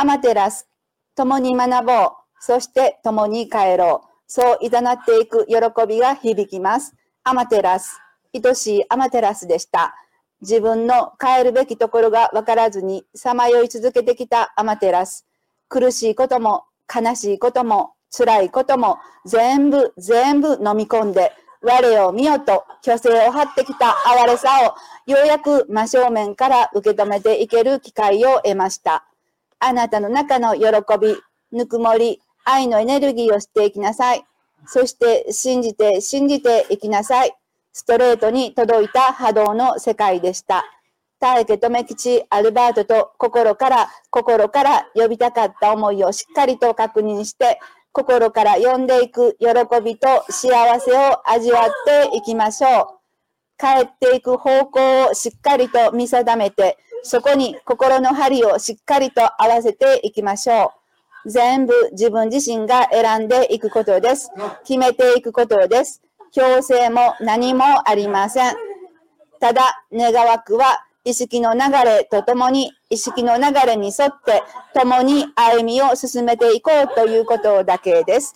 アマテラス、共に学ぼう、そして共に帰ろう。そういざなっていく喜びが響きます。アマテラス、愛しいアマテラスでした。自分の帰るべきところが分からずにさまよい続けてきたアマテラス。苦しいことも悲しいことも辛いことも全部全部飲み込んで我を見よと虚勢を張ってきた哀れさをようやく真正面から受け止めていける機会を得ました。あなたの中の喜び、ぬくもり、愛のエネルギーをしていきなさい。そして信じて信じていきなさい。ストレートに届いた波動の世界でした。大家留吉アルバートと心から心から呼びたかった思いをしっかりと確認して心から呼んでいく喜びと幸せを味わっていきましょう。帰っていく方向をしっかりと見定めて、そこに心の針をしっかりと合わせていきましょう。全部自分自身が選んでいくことです。決めていくことです。強制も何もありません。ただ、願わくは意識の流れとともに、意識の流れに沿って、共に歩みを進めていこうということだけです。